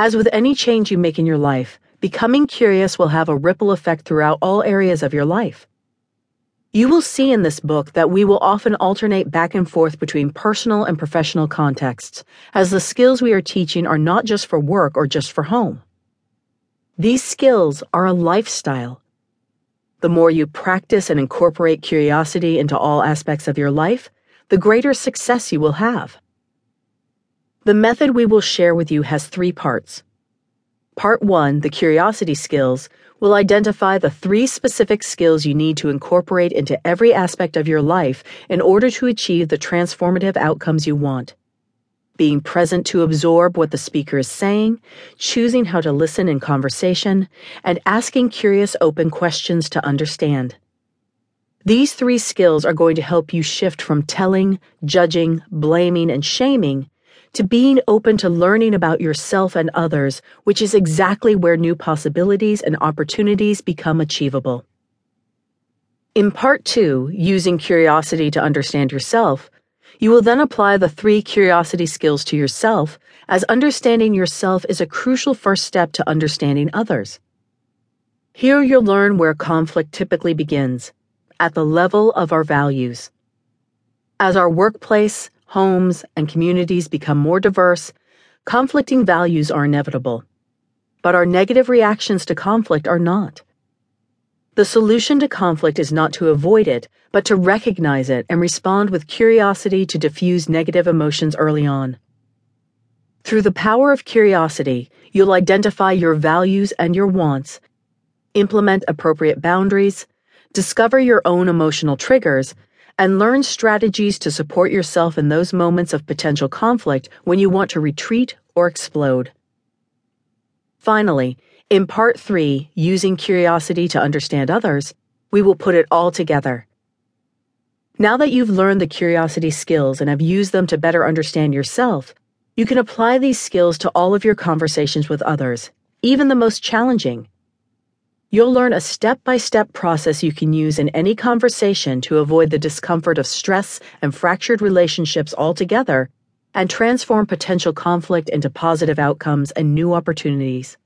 As with any change you make in your life, becoming curious will have a ripple effect throughout all areas of your life. You will see in this book that we will often alternate back and forth between personal and professional contexts, as the skills we are teaching are not just for work or just for home. These skills are a lifestyle. The more you practice and incorporate curiosity into all aspects of your life, the greater success you will have. The method we will share with you has three parts. Part 1, the curiosity skills, will identify the three specific skills you need to incorporate into every aspect of your life in order to achieve the transformative outcomes you want. Being present to absorb what the speaker is saying, choosing how to listen in conversation, and asking curious open questions to understand. These three skills are going to help you shift from telling, judging, blaming, and shaming to being open to learning about yourself and others, which is exactly where new possibilities and opportunities become achievable. In part two, using curiosity to understand yourself, you will then apply the three curiosity skills to yourself, as understanding yourself is a crucial first step to understanding others. Here you'll learn where conflict typically begins at the level of our values. As our workplace, homes, and communities become more diverse, conflicting values are inevitable. But our negative reactions to conflict are not. The solution to conflict is not to avoid it, but to recognize it and respond with curiosity to diffuse negative emotions early on. Through the power of curiosity, you'll identify your values and your wants, implement appropriate boundaries, discover your own emotional triggers, and learn strategies to support yourself in those moments of potential conflict when you want to retreat or explode. Finally, in part three, using curiosity to understand others, we will put it all together. Now that you've learned the curiosity skills and have used them to better understand yourself, you can apply these skills to all of your conversations with others, even the most challenging. You'll learn a step by step process you can use in any conversation to avoid the discomfort of stress and fractured relationships altogether and transform potential conflict into positive outcomes and new opportunities.